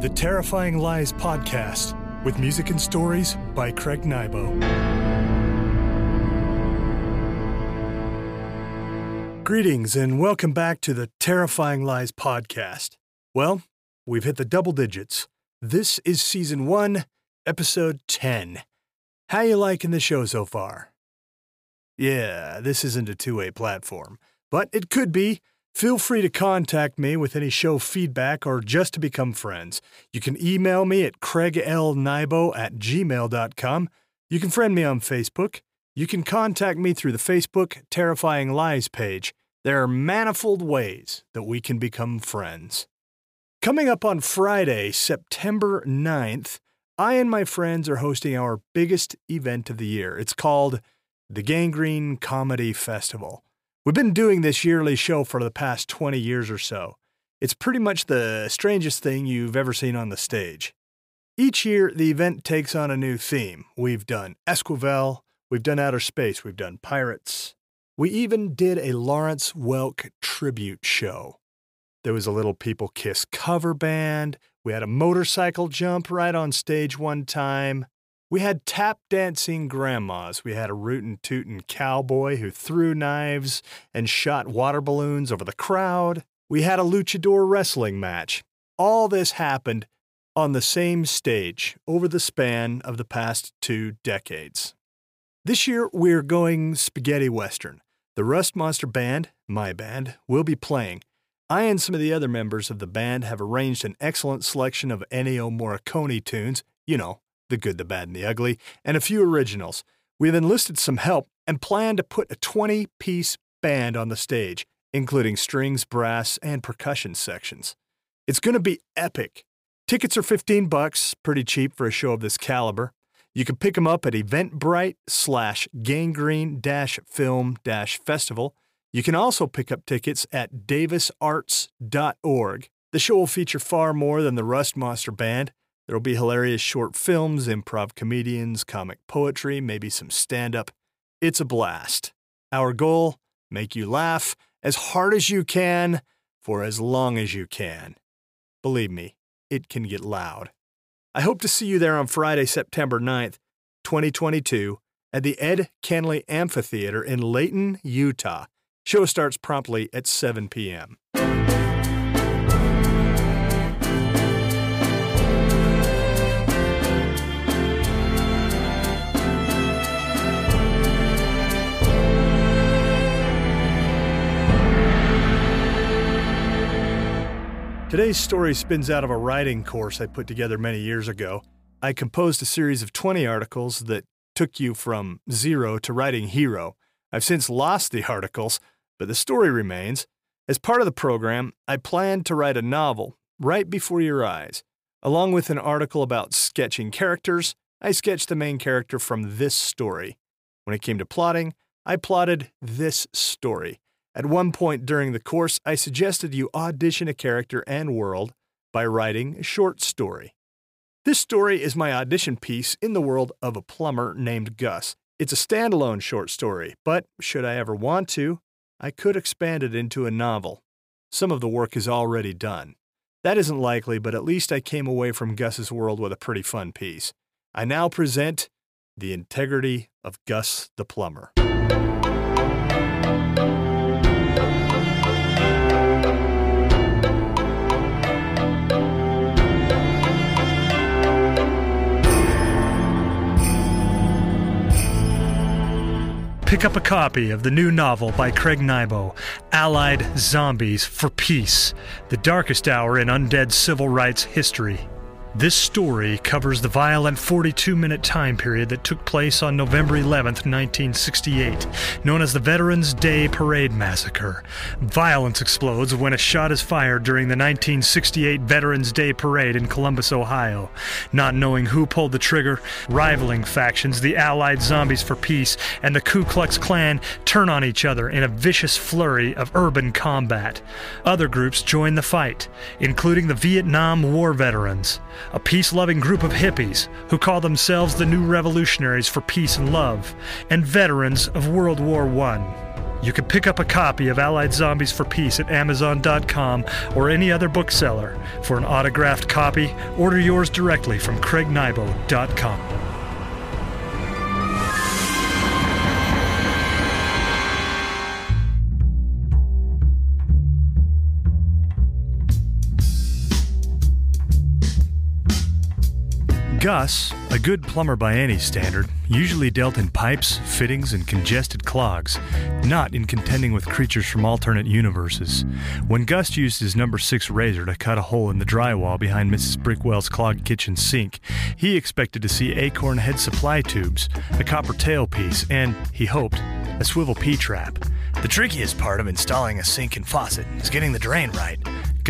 The Terrifying Lies Podcast with music and stories by Craig Nybo. Greetings and welcome back to the Terrifying Lies Podcast. Well, we've hit the double digits. This is season one, episode 10. How you liking the show so far? Yeah, this isn't a two-way platform, but it could be. Feel free to contact me with any show feedback or just to become friends. You can email me at craiglnybo at gmail.com. You can friend me on Facebook. You can contact me through the Facebook Terrifying Lies page. There are manifold ways that we can become friends. Coming up on Friday, September 9th, I and my friends are hosting our biggest event of the year. It's called the Gangrene Comedy Festival. We've been doing this yearly show for the past 20 years or so. It's pretty much the strangest thing you've ever seen on the stage. Each year, the event takes on a new theme. We've done Esquivel, we've done outer space, we've done pirates. We even did a Lawrence Welk tribute show. There was a Little People Kiss cover band. We had a motorcycle jump right on stage one time. We had tap dancing grandmas. We had a rootin' tootin' cowboy who threw knives and shot water balloons over the crowd. We had a luchador wrestling match. All this happened on the same stage over the span of the past two decades. This year, we're going spaghetti western. The Rust Monster Band, my band, will be playing. I and some of the other members of the band have arranged an excellent selection of Ennio Morricone tunes, you know, the Good, the Bad, and the Ugly, and a few originals. We have enlisted some help and plan to put a 20 piece band on the stage, including strings, brass, and percussion sections. It's going to be epic. Tickets are 15 bucks, pretty cheap for a show of this caliber. You can pick them up at Eventbrite slash gangrene film festival. You can also pick up tickets at davisarts.org. The show will feature far more than the Rust Monster Band. There will be hilarious short films, improv comedians, comic poetry, maybe some stand up. It's a blast. Our goal make you laugh as hard as you can for as long as you can. Believe me, it can get loud. I hope to see you there on Friday, September 9th, 2022, at the Ed Kenley Amphitheater in Layton, Utah. Show starts promptly at 7 p.m. Today's story spins out of a writing course I put together many years ago. I composed a series of 20 articles that took you from zero to writing hero. I've since lost the articles, but the story remains. As part of the program, I planned to write a novel right before your eyes. Along with an article about sketching characters, I sketched the main character from this story. When it came to plotting, I plotted this story. At one point during the course, I suggested you audition a character and world by writing a short story. This story is my audition piece in the world of a plumber named Gus. It's a standalone short story, but should I ever want to, I could expand it into a novel. Some of the work is already done. That isn't likely, but at least I came away from Gus's world with a pretty fun piece. I now present The Integrity of Gus the Plumber. Pick up a copy of the new novel by Craig Nybo, Allied Zombies for Peace, the darkest hour in undead civil rights history. This story covers the violent 42 minute time period that took place on November 11, 1968, known as the Veterans Day Parade Massacre. Violence explodes when a shot is fired during the 1968 Veterans Day Parade in Columbus, Ohio. Not knowing who pulled the trigger, rivaling factions, the Allied Zombies for Peace and the Ku Klux Klan, turn on each other in a vicious flurry of urban combat. Other groups join the fight, including the Vietnam War veterans a peace loving group of hippies who call themselves the New Revolutionaries for Peace and Love, and veterans of World War I. You can pick up a copy of Allied Zombies for Peace at Amazon.com or any other bookseller. For an autographed copy, order yours directly from CraigNybo.com. Gus, a good plumber by any standard, usually dealt in pipes, fittings, and congested clogs, not in contending with creatures from alternate universes. When Gus used his number six razor to cut a hole in the drywall behind Mrs. Brickwell's clogged kitchen sink, he expected to see acorn head supply tubes, a copper tailpiece, and, he hoped, a swivel P trap. The trickiest part of installing a sink and faucet is getting the drain right.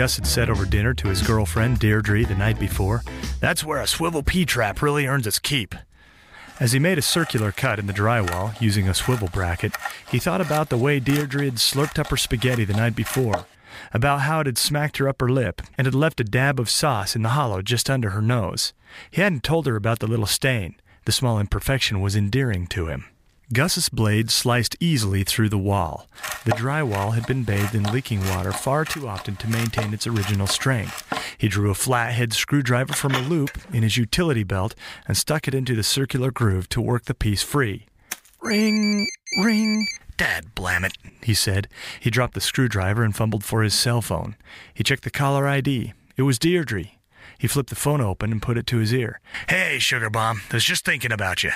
Gus had said over dinner to his girlfriend, Deirdre, the night before. That's where a swivel P trap really earns its keep. As he made a circular cut in the drywall using a swivel bracket, he thought about the way Deirdre had slurped up her spaghetti the night before, about how it had smacked her upper lip and had left a dab of sauce in the hollow just under her nose. He hadn't told her about the little stain. The small imperfection was endearing to him. Gus's blade sliced easily through the wall. The drywall had been bathed in leaking water far too often to maintain its original strength. He drew a flathead screwdriver from a loop in his utility belt and stuck it into the circular groove to work the piece free. Ring, ring. Dad blam it, he said. He dropped the screwdriver and fumbled for his cell phone. He checked the caller ID. It was Deirdre. He flipped the phone open and put it to his ear. Hey, Sugar Bomb, I was just thinking about you.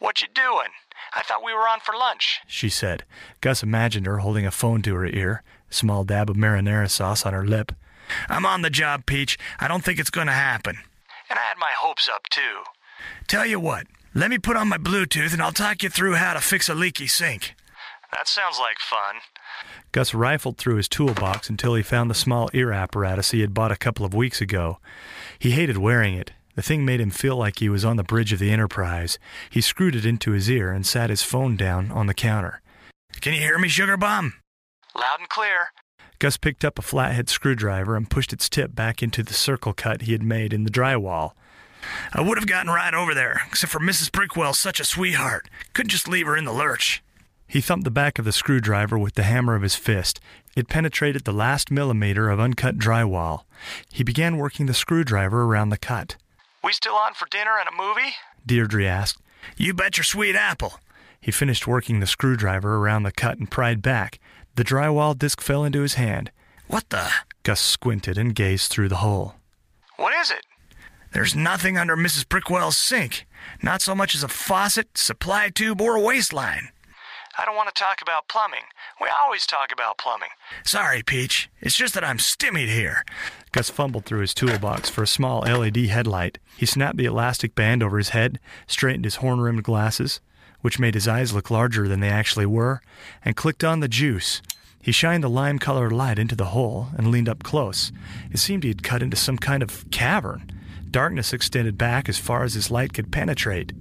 What you doing? I thought we were on for lunch, she said. Gus imagined her holding a phone to her ear, a small dab of marinara sauce on her lip. I'm on the job, Peach. I don't think it's going to happen. And I had my hopes up, too. Tell you what, let me put on my Bluetooth and I'll talk you through how to fix a leaky sink. That sounds like fun. Gus rifled through his toolbox until he found the small ear apparatus he had bought a couple of weeks ago. He hated wearing it. The thing made him feel like he was on the bridge of the Enterprise. He screwed it into his ear and sat his phone down on the counter. Can you hear me, Sugar bum? Loud and clear. Gus picked up a flathead screwdriver and pushed its tip back into the circle cut he had made in the drywall. I would have gotten right over there, except for Mrs. Brickwell, such a sweetheart. Couldn't just leave her in the lurch. He thumped the back of the screwdriver with the hammer of his fist. It penetrated the last millimeter of uncut drywall. He began working the screwdriver around the cut. We still on for dinner and a movie? Deirdre asked. You bet your sweet apple. He finished working the screwdriver around the cut and pried back. The drywall disc fell into his hand. What the? Gus squinted and gazed through the hole. What is it? There's nothing under Mrs. Brickwell's sink. Not so much as a faucet, supply tube, or a waste line. I don't want to talk about plumbing. We always talk about plumbing. Sorry, Peach. It's just that I'm stimmied here. Gus fumbled through his toolbox for a small LED headlight. He snapped the elastic band over his head, straightened his horn rimmed glasses, which made his eyes look larger than they actually were, and clicked on the juice. He shined the lime colored light into the hole and leaned up close. It seemed he had cut into some kind of cavern. Darkness extended back as far as his light could penetrate.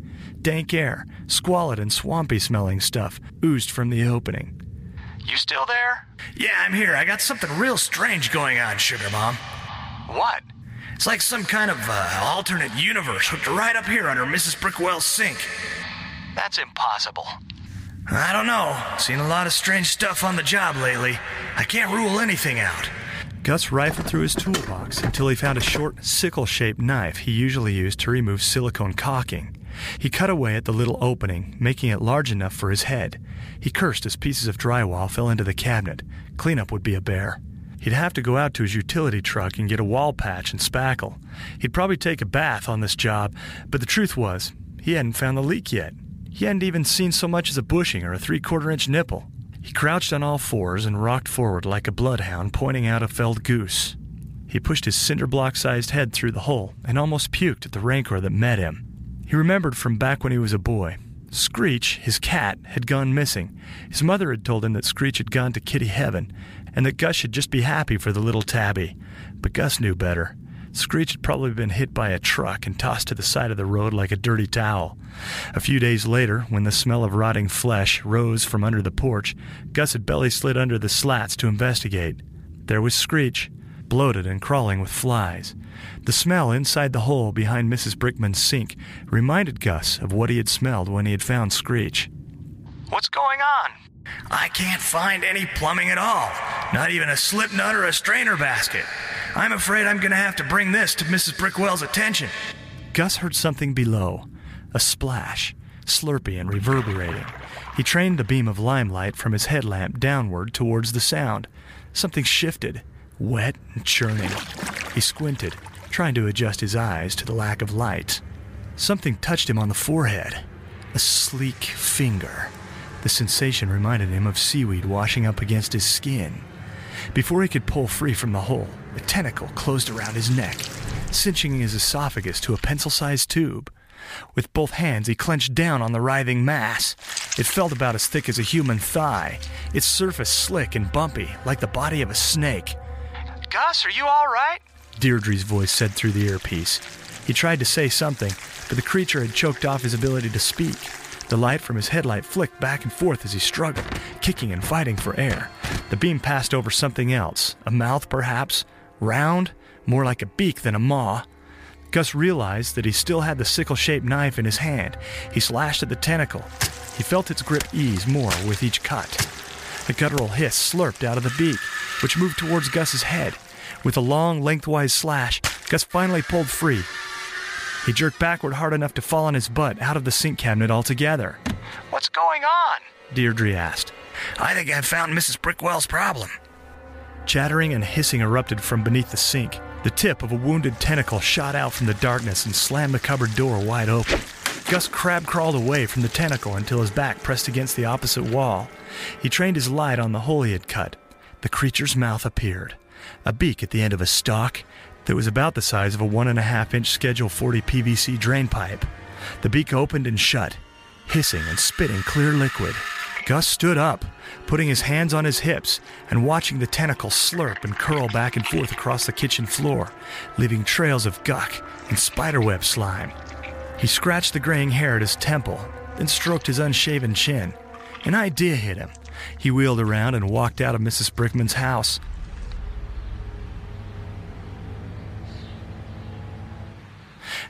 Dank air, squalid and swampy smelling stuff, oozed from the opening. You still there? Yeah, I'm here. I got something real strange going on, Sugar Mom. What? It's like some kind of uh, alternate universe hooked right up here under Mrs. Brickwell's sink. That's impossible. I don't know. Seen a lot of strange stuff on the job lately. I can't rule anything out. Gus rifled through his toolbox until he found a short, sickle shaped knife he usually used to remove silicone caulking. He cut away at the little opening, making it large enough for his head. He cursed as pieces of drywall fell into the cabinet. Cleanup would be a bear. He'd have to go out to his utility truck and get a wall patch and spackle. He'd probably take a bath on this job, but the truth was, he hadn't found the leak yet. He hadn't even seen so much as a bushing or a three quarter inch nipple. He crouched on all fours and rocked forward like a bloodhound pointing out a felled goose. He pushed his cinder block sized head through the hole and almost puked at the rancor that met him. He remembered from back when he was a boy. Screech, his cat, had gone missing. His mother had told him that Screech had gone to kitty heaven, and that Gus should just be happy for the little tabby. But Gus knew better. Screech had probably been hit by a truck and tossed to the side of the road like a dirty towel. A few days later, when the smell of rotting flesh rose from under the porch, Gus had belly slid under the slats to investigate. There was Screech, bloated and crawling with flies. The smell inside the hole behind Mrs. Brickman's sink reminded Gus of what he had smelled when he had found Screech. What's going on? I can't find any plumbing at all. Not even a slip nut or a strainer basket. I'm afraid I'm going to have to bring this to Mrs. Brickwell's attention. Gus heard something below a splash, slurpy and reverberating. He trained the beam of limelight from his headlamp downward towards the sound. Something shifted, wet and churning. He squinted, trying to adjust his eyes to the lack of light. Something touched him on the forehead. A sleek finger. The sensation reminded him of seaweed washing up against his skin. Before he could pull free from the hole, a tentacle closed around his neck, cinching his esophagus to a pencil sized tube. With both hands, he clenched down on the writhing mass. It felt about as thick as a human thigh, its surface slick and bumpy, like the body of a snake. Gus, are you all right? Deirdre's voice said through the earpiece. He tried to say something, but the creature had choked off his ability to speak. The light from his headlight flicked back and forth as he struggled, kicking and fighting for air. The beam passed over something else, a mouth perhaps, round, more like a beak than a maw. Gus realized that he still had the sickle shaped knife in his hand. He slashed at the tentacle. He felt its grip ease more with each cut. A guttural hiss slurped out of the beak, which moved towards Gus's head. With a long, lengthwise slash, Gus finally pulled free. He jerked backward hard enough to fall on his butt out of the sink cabinet altogether. What's going on? Deirdre asked. I think I've found Mrs. Brickwell's problem. Chattering and hissing erupted from beneath the sink. The tip of a wounded tentacle shot out from the darkness and slammed the cupboard door wide open. Gus crab crawled away from the tentacle until his back pressed against the opposite wall. He trained his light on the hole he had cut. The creature's mouth appeared, a beak at the end of a stalk that was about the size of a one and a half inch Schedule 40 PVC drain pipe. The beak opened and shut, hissing and spitting clear liquid. Gus stood up, putting his hands on his hips and watching the tentacle slurp and curl back and forth across the kitchen floor, leaving trails of guck and spiderweb slime. He scratched the graying hair at his temple, then stroked his unshaven chin. An idea hit him. He wheeled around and walked out of Mrs. Brickman's house.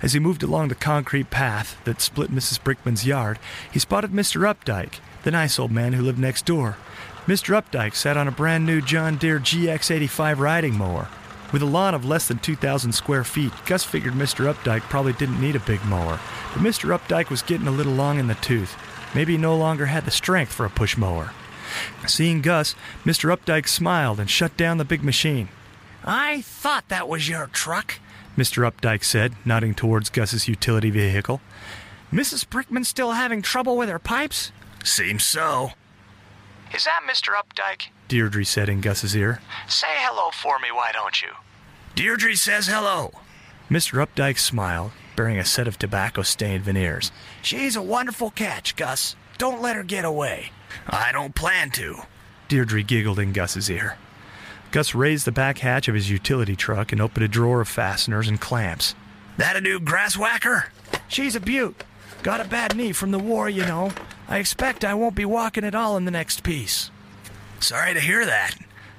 As he moved along the concrete path that split Mrs. Brickman's yard, he spotted Mr. Updike, the nice old man who lived next door. Mr. Updike sat on a brand new John Deere GX85 riding mower. With a lawn of less than 2,000 square feet, Gus figured Mr. Updike probably didn't need a big mower. But Mr. Updike was getting a little long in the tooth. Maybe he no longer had the strength for a push mower. Seeing Gus, Mr. Updike smiled and shut down the big machine. I thought that was your truck, Mr. Updike said, nodding towards Gus's utility vehicle. Mrs. Brickman still having trouble with her pipes? Seems so. Is that Mr. Updike? Deirdre said in Gus's ear. Say hello for me, why don't you? Deirdre says hello. Mr. Updike smiled, bearing a set of tobacco stained veneers. She's a wonderful catch, Gus. Don't let her get away. I don't plan to. Deirdre giggled in Gus's ear. Gus raised the back hatch of his utility truck and opened a drawer of fasteners and clamps. That a new grass whacker? She's a beaut. Got a bad knee from the war, you know. I expect I won't be walking at all in the next piece. Sorry to hear that.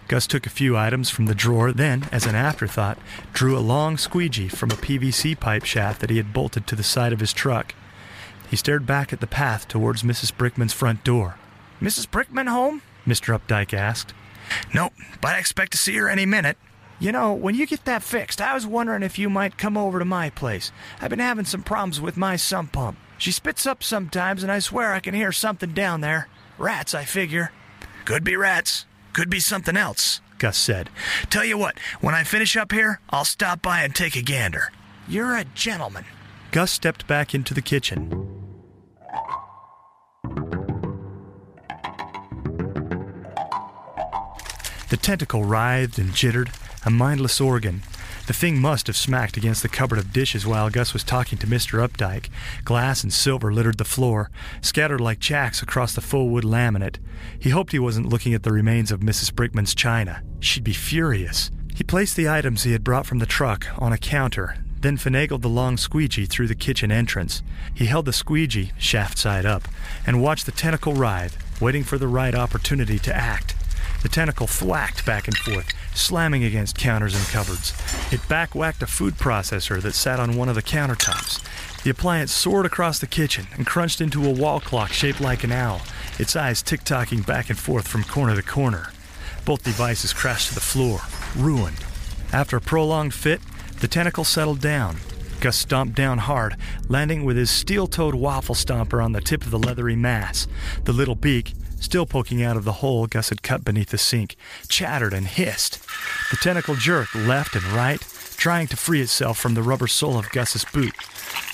Gus took a few items from the drawer, then, as an afterthought, drew a long squeegee from a PVC pipe shaft that he had bolted to the side of his truck. He stared back at the path towards Mrs. Brickman's front door. Mrs. Brickman home? Mr. Updike asked. Nope, but I expect to see her any minute. You know, when you get that fixed, I was wondering if you might come over to my place. I've been having some problems with my sump pump. She spits up sometimes, and I swear I can hear something down there. Rats, I figure. Could be rats. Could be something else, Gus said. Tell you what, when I finish up here, I'll stop by and take a gander. You're a gentleman. Gus stepped back into the kitchen. The tentacle writhed and jittered, a mindless organ. The thing must have smacked against the cupboard of dishes while Gus was talking to Mr. Updike. Glass and silver littered the floor, scattered like jacks across the full wood laminate. He hoped he wasn't looking at the remains of Mrs. Brickman's china. She'd be furious. He placed the items he had brought from the truck on a counter, then finagled the long squeegee through the kitchen entrance. He held the squeegee, shaft side up, and watched the tentacle writhe, waiting for the right opportunity to act. The tentacle thwacked back and forth, slamming against counters and cupboards. It back-whacked a food processor that sat on one of the countertops. The appliance soared across the kitchen and crunched into a wall clock shaped like an owl, its eyes tick-tocking back and forth from corner to corner. Both devices crashed to the floor, ruined. After a prolonged fit, the tentacle settled down. Gus stomped down hard, landing with his steel toed waffle stomper on the tip of the leathery mass. The little beak, still poking out of the hole Gus had cut beneath the sink, chattered and hissed. The tentacle jerked left and right, trying to free itself from the rubber sole of Gus's boot.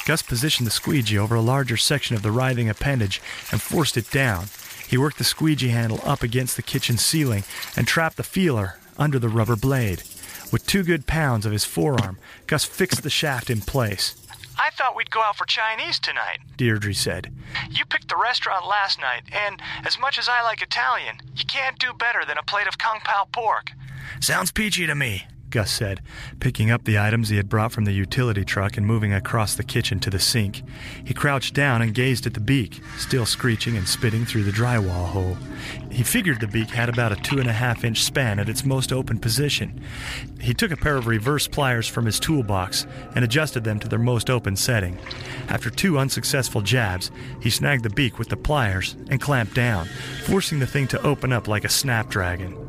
Gus positioned the squeegee over a larger section of the writhing appendage and forced it down. He worked the squeegee handle up against the kitchen ceiling and trapped the feeler under the rubber blade. With two good pounds of his forearm, Gus fixed the shaft in place. Thought we'd go out for Chinese tonight, Deirdre said. You picked the restaurant last night, and as much as I like Italian, you can't do better than a plate of Kung Pao pork. Sounds peachy to me. Gus said, picking up the items he had brought from the utility truck and moving across the kitchen to the sink. He crouched down and gazed at the beak, still screeching and spitting through the drywall hole. He figured the beak had about a two and a half inch span at its most open position. He took a pair of reverse pliers from his toolbox and adjusted them to their most open setting. After two unsuccessful jabs, he snagged the beak with the pliers and clamped down, forcing the thing to open up like a snapdragon.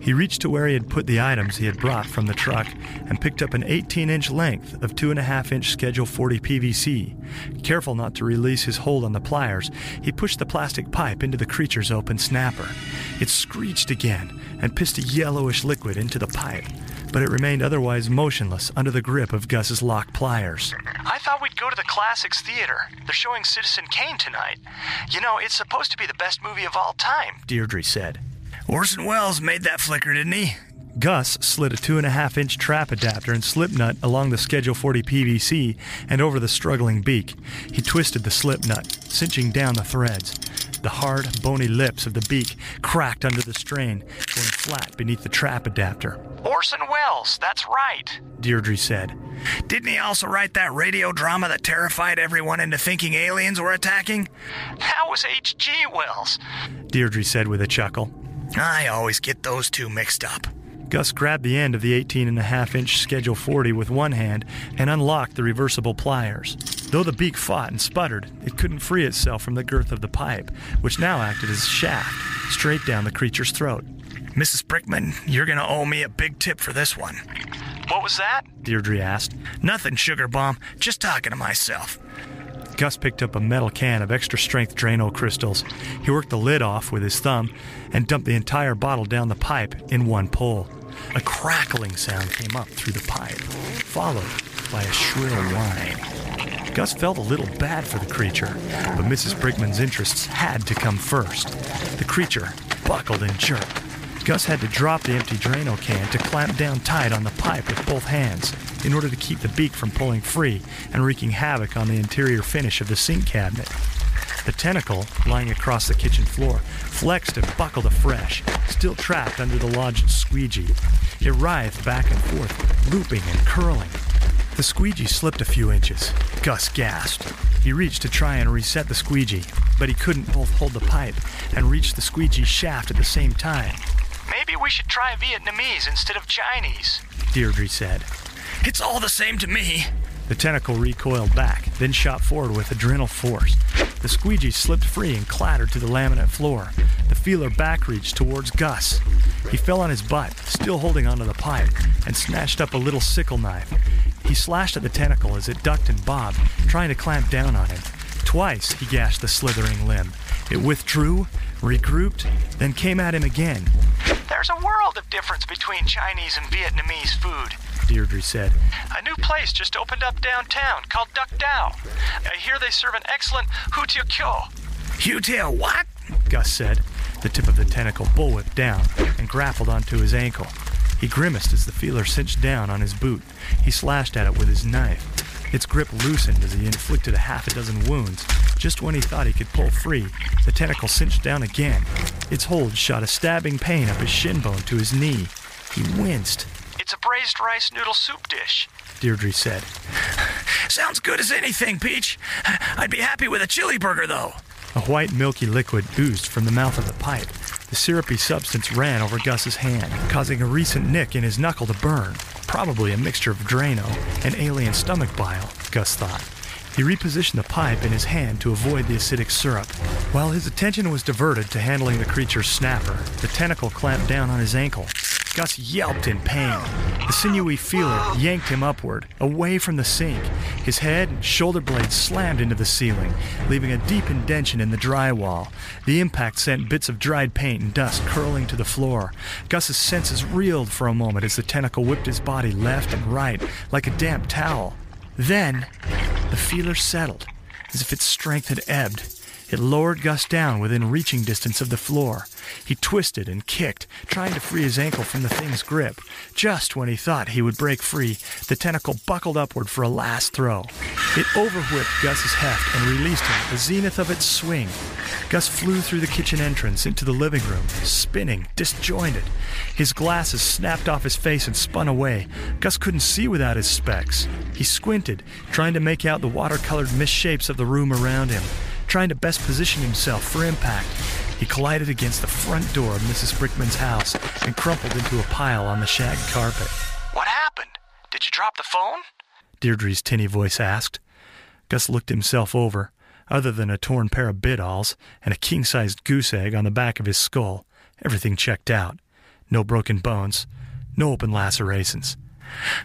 He reached to where he had put the items he had brought from the truck and picked up an 18 inch length of 2.5 inch Schedule 40 PVC. Careful not to release his hold on the pliers, he pushed the plastic pipe into the creature's open snapper. It screeched again and pissed a yellowish liquid into the pipe, but it remained otherwise motionless under the grip of Gus's locked pliers. I thought we'd go to the Classics Theater. They're showing Citizen Kane tonight. You know, it's supposed to be the best movie of all time, Deirdre said. Orson Welles made that flicker, didn't he? Gus slid a two and a half inch trap adapter and slip nut along the Schedule 40 PVC and over the struggling beak. He twisted the slip nut, cinching down the threads. The hard, bony lips of the beak cracked under the strain, going flat beneath the trap adapter. Orson Welles, that's right, Deirdre said. Didn't he also write that radio drama that terrified everyone into thinking aliens were attacking? That was H.G. Wells, Deirdre said with a chuckle. I always get those two mixed up. Gus grabbed the end of the 18 and a half inch Schedule 40 with one hand and unlocked the reversible pliers. Though the beak fought and sputtered, it couldn't free itself from the girth of the pipe, which now acted as a shaft, straight down the creature's throat. Mrs. Brickman, you're gonna owe me a big tip for this one. What was that? Deirdre asked. Nothing, Sugar Bomb. Just talking to myself. Gus picked up a metal can of extra strength Drano crystals. He worked the lid off with his thumb and dumped the entire bottle down the pipe in one pull. A crackling sound came up through the pipe, followed by a shrill whine. Gus felt a little bad for the creature, but Mrs. Brickman's interests had to come first. The creature buckled and jerked. Gus had to drop the empty Drano can to clamp down tight on the pipe with both hands in order to keep the beak from pulling free and wreaking havoc on the interior finish of the sink cabinet. The tentacle, lying across the kitchen floor, flexed and buckled afresh, still trapped under the lodged squeegee. It writhed back and forth, looping and curling. The squeegee slipped a few inches. Gus gasped. He reached to try and reset the squeegee, but he couldn't both hold the pipe and reach the squeegee shaft at the same time. Maybe we should try Vietnamese instead of Chinese, Deirdre said. It's all the same to me. The tentacle recoiled back, then shot forward with adrenal force. The squeegee slipped free and clattered to the laminate floor. The feeler back reached towards Gus. He fell on his butt, still holding onto the pipe, and snatched up a little sickle knife. He slashed at the tentacle as it ducked and bobbed, trying to clamp down on him. Twice he gashed the slithering limb. It withdrew, regrouped, then came at him again. There's a world of difference between Chinese and Vietnamese food. Deirdre said. A new place just opened up downtown called Duck Dao. Uh, I hear they serve an excellent Hu Tia Kyo. You tell what? Gus said. The tip of the tentacle bullwhipped down and grappled onto his ankle. He grimaced as the feeler cinched down on his boot. He slashed at it with his knife. Its grip loosened as he inflicted a half a dozen wounds. Just when he thought he could pull free, the tentacle cinched down again. Its hold shot a stabbing pain up his shin bone to his knee. He winced. It's a braised rice noodle soup dish, Deirdre said. Sounds good as anything, Peach. I'd be happy with a chili burger, though. A white milky liquid oozed from the mouth of the pipe. The syrupy substance ran over Gus's hand, causing a recent nick in his knuckle to burn. Probably a mixture of Drano and alien stomach bile, Gus thought. He repositioned the pipe in his hand to avoid the acidic syrup. While his attention was diverted to handling the creature's snapper, the tentacle clamped down on his ankle. Gus yelped in pain. The sinewy feeler yanked him upward, away from the sink. His head and shoulder blades slammed into the ceiling, leaving a deep indention in the drywall. The impact sent bits of dried paint and dust curling to the floor. Gus's senses reeled for a moment as the tentacle whipped his body left and right like a damp towel. Then, the feeler settled, as if its strength had ebbed. It lowered Gus down within reaching distance of the floor. He twisted and kicked, trying to free his ankle from the thing's grip. Just when he thought he would break free, the tentacle buckled upward for a last throw. It overwhipped Gus's heft and released him at the zenith of its swing. Gus flew through the kitchen entrance into the living room, spinning, disjointed. His glasses snapped off his face and spun away. Gus couldn't see without his specs. He squinted, trying to make out the watercolored misshapes of the room around him trying to best position himself for impact. He collided against the front door of Mrs. Brickman's house and crumpled into a pile on the shag carpet. What happened? Did you drop the phone? Deirdre's tinny voice asked. Gus looked himself over. Other than a torn pair of bidalls and a king sized goose egg on the back of his skull, everything checked out. No broken bones, no open lacerations.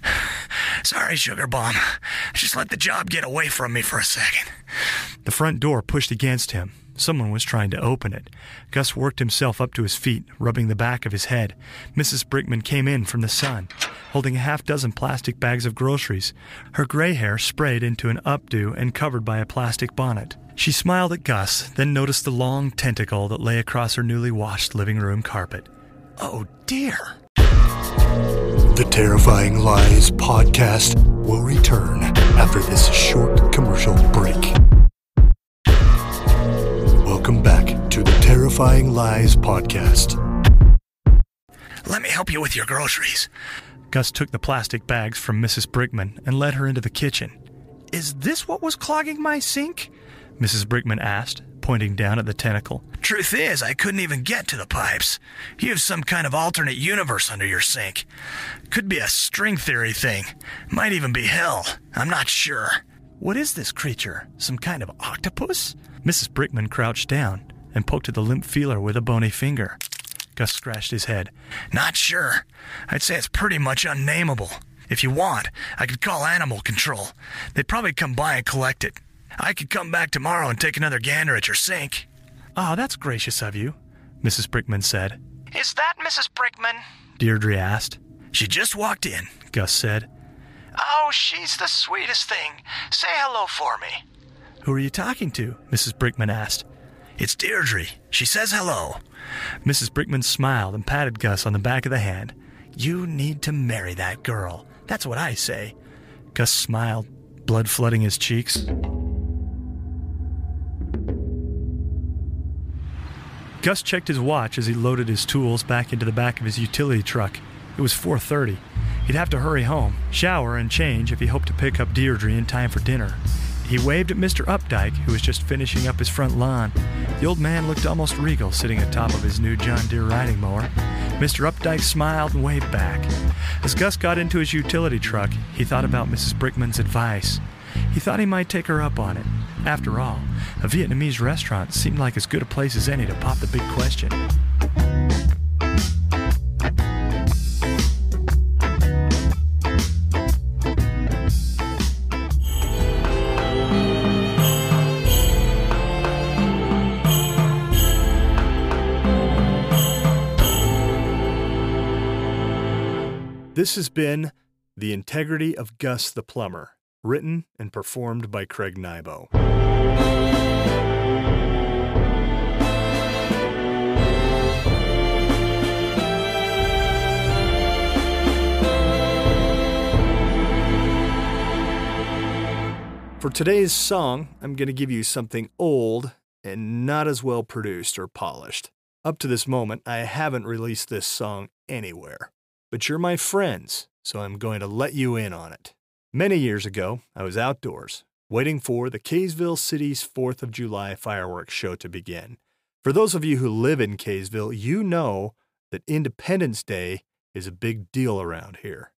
Sorry, Sugar Bomb. Just let the job get away from me for a second. The front door pushed against him. Someone was trying to open it. Gus worked himself up to his feet, rubbing the back of his head. Mrs. Brickman came in from the sun, holding a half dozen plastic bags of groceries, her gray hair sprayed into an updo and covered by a plastic bonnet. She smiled at Gus, then noticed the long tentacle that lay across her newly washed living room carpet. Oh dear! The Terrifying Lies podcast will return after this short commercial break. Welcome back to the Terrifying Lies podcast. Let me help you with your groceries. Gus took the plastic bags from Mrs. Brickman and led her into the kitchen. Is this what was clogging my sink? Mrs. Brickman asked, pointing down at the tentacle. Truth is, I couldn't even get to the pipes. You have some kind of alternate universe under your sink. Could be a string theory thing. Might even be hell. I'm not sure. What is this creature? Some kind of octopus? Mrs. Brickman crouched down and poked at the limp feeler with a bony finger. Gus scratched his head. Not sure. I'd say it's pretty much unnameable. If you want, I could call animal control. They'd probably come by and collect it. I could come back tomorrow and take another gander at your sink. Ah, oh, that's gracious of you, Mrs. Brickman said. Is that Mrs. Brickman? Deirdre asked. She just walked in, Gus said. Oh, she's the sweetest thing. Say hello for me. Who are you talking to? Mrs. Brickman asked. It's Deirdre. She says hello. Mrs. Brickman smiled and patted Gus on the back of the hand. You need to marry that girl. That's what I say. Gus smiled, blood flooding his cheeks. Gus checked his watch as he loaded his tools back into the back of his utility truck. It was 4:30. He'd have to hurry home, shower, and change if he hoped to pick up Deirdre in time for dinner. He waved at Mr. Updike, who was just finishing up his front lawn. The old man looked almost regal sitting atop of his new John Deere riding mower. Mr. Updike smiled and waved back. As Gus got into his utility truck, he thought about Mrs. Brickman's advice. He thought he might take her up on it. After all, a Vietnamese restaurant seemed like as good a place as any to pop the big question. This has been The Integrity of Gus the Plumber, written and performed by Craig Nybo. For today's song, I'm going to give you something old and not as well produced or polished. Up to this moment, I haven't released this song anywhere. But you're my friends, so I'm going to let you in on it. Many years ago, I was outdoors, waiting for the Kaysville City's 4th of July fireworks show to begin. For those of you who live in Kaysville, you know that Independence Day is a big deal around here.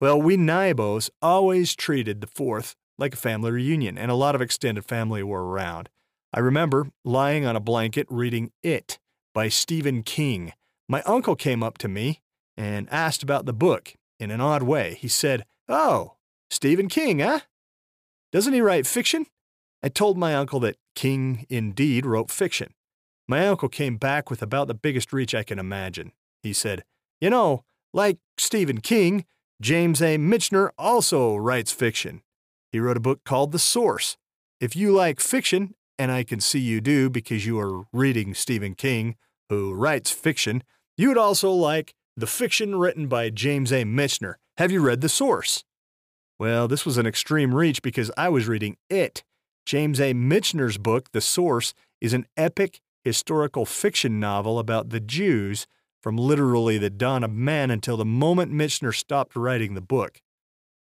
Well, we Nybos always treated the 4th like a family reunion, and a lot of extended family were around. I remember lying on a blanket reading It by Stephen King. My uncle came up to me and asked about the book in an odd way. He said, Oh, Stephen King, eh? Doesn't he write fiction? I told my uncle that King indeed wrote fiction. My uncle came back with about the biggest reach I can imagine. He said, You know, like Stephen King, James A. Michener also writes fiction. He wrote a book called The Source. If you like fiction, and I can see you do because you are reading Stephen King, who writes fiction, you would also like the fiction written by James A. Michener. Have you read The Source? Well, this was an extreme reach because I was reading It. James A. Michener's book, The Source, is an epic historical fiction novel about the Jews from literally the dawn of man until the moment Michener stopped writing the book.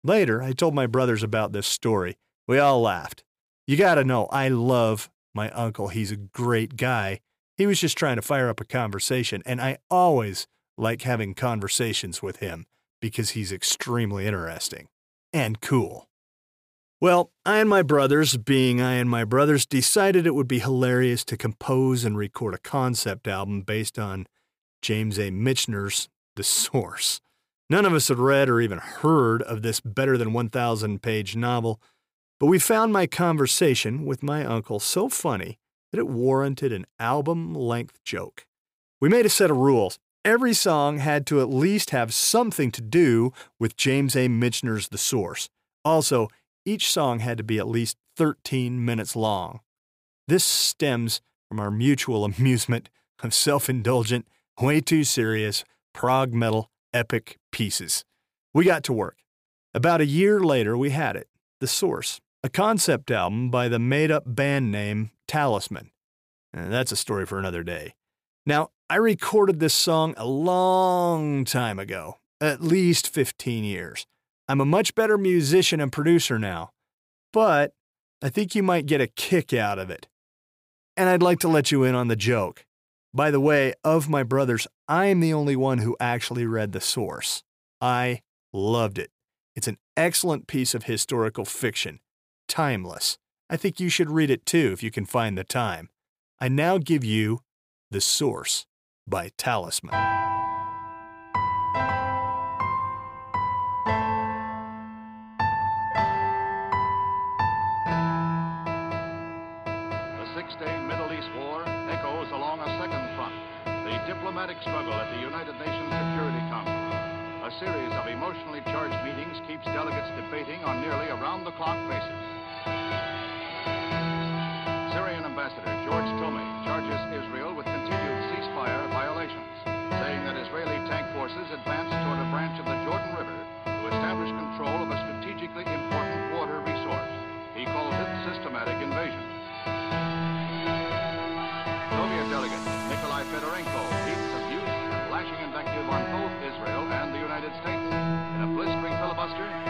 Later, I told my brothers about this story. We all laughed. You gotta know, I love my uncle. He's a great guy. He was just trying to fire up a conversation, and I always like having conversations with him because he's extremely interesting and cool. Well, I and my brothers, being I and my brothers, decided it would be hilarious to compose and record a concept album based on James A. Michener's The Source. None of us had read or even heard of this better than 1,000 page novel, but we found my conversation with my uncle so funny that it warranted an album length joke. We made a set of rules. Every song had to at least have something to do with James A. Michener's The Source. Also, each song had to be at least 13 minutes long. This stems from our mutual amusement of self indulgent, way too serious, prog metal epic pieces. We got to work. About a year later, we had it The Source, a concept album by the made up band name Talisman. And that's a story for another day. Now, I recorded this song a long time ago, at least 15 years. I'm a much better musician and producer now, but I think you might get a kick out of it. And I'd like to let you in on the joke. By the way, of my brothers, I am the only one who actually read the source. I loved it. It's an excellent piece of historical fiction, timeless. I think you should read it too if you can find the time. I now give you The Source by Talisman. The Six-Day Middle East War echoes along a second front, the diplomatic struggle at the United Nations Security Council. A series of emotionally charged meetings keeps delegates debating on nearly around-the-clock basis. Syrian Ambassador George advanced toward a branch of the Jordan River to establish control of a strategically important water resource. He calls it systematic invasion. Soviet delegate Nikolai Fedorenko heaps abuse and lashing invective on both Israel and the United States. In a blistering filibuster,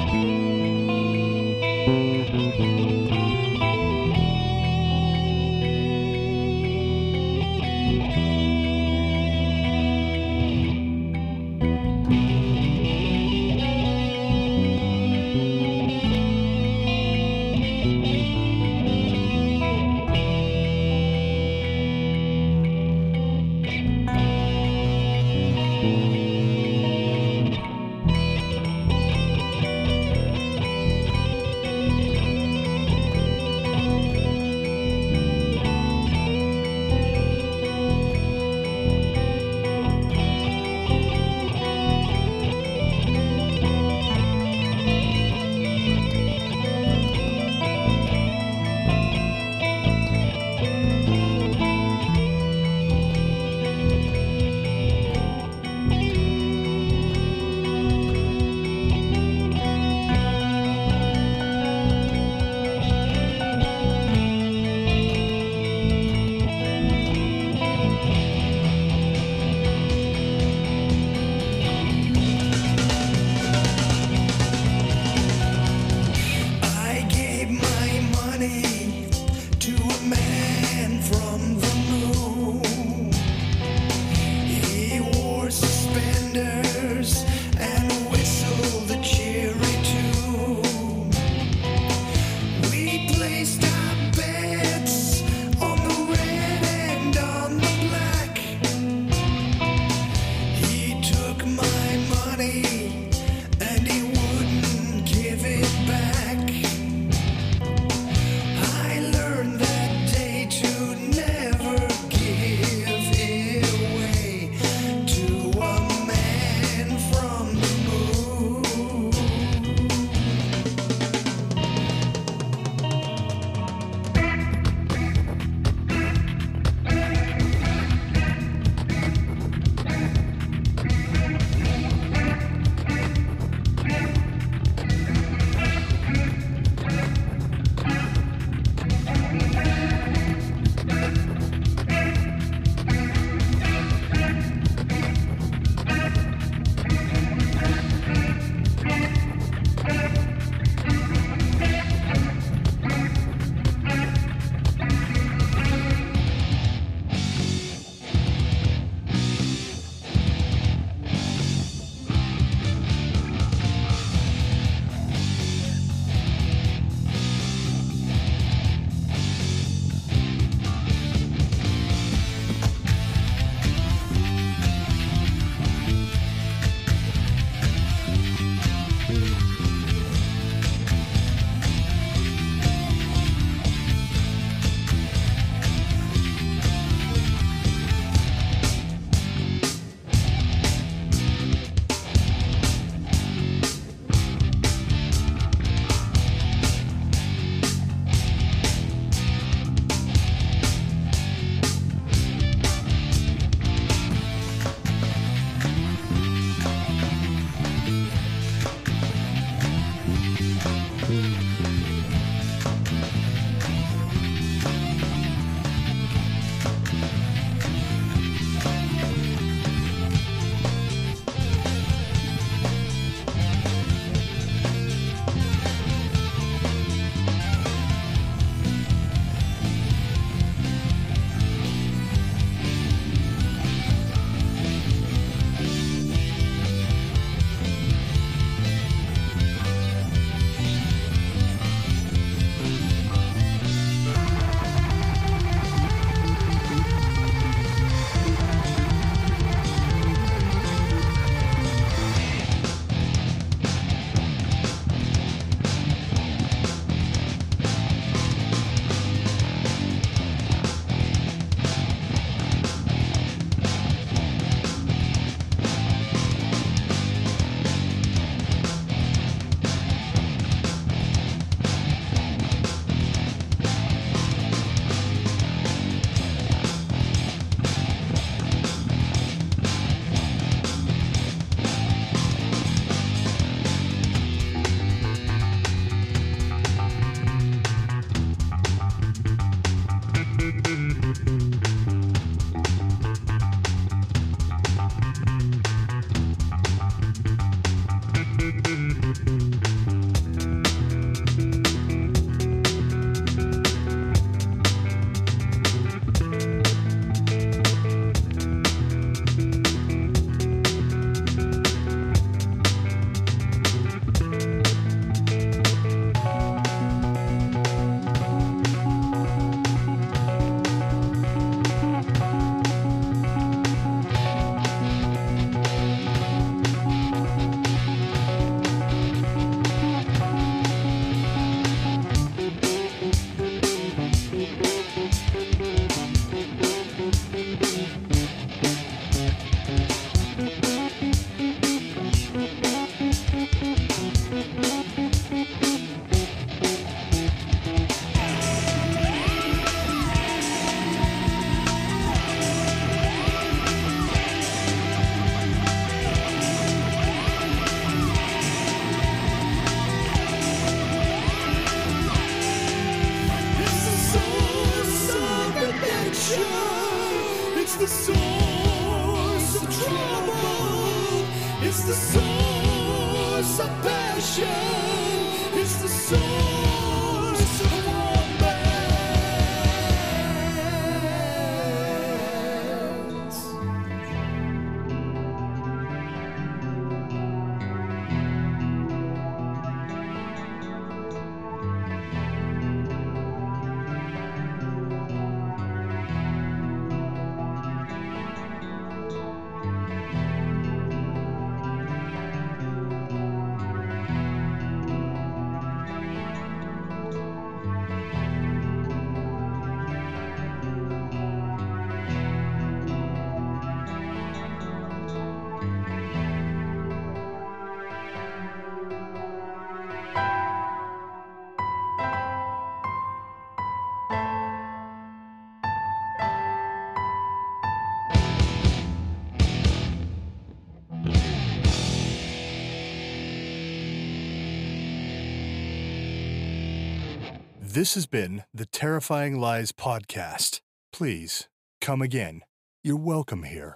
I This has been the Terrifying Lies podcast. Please come again. You're welcome here.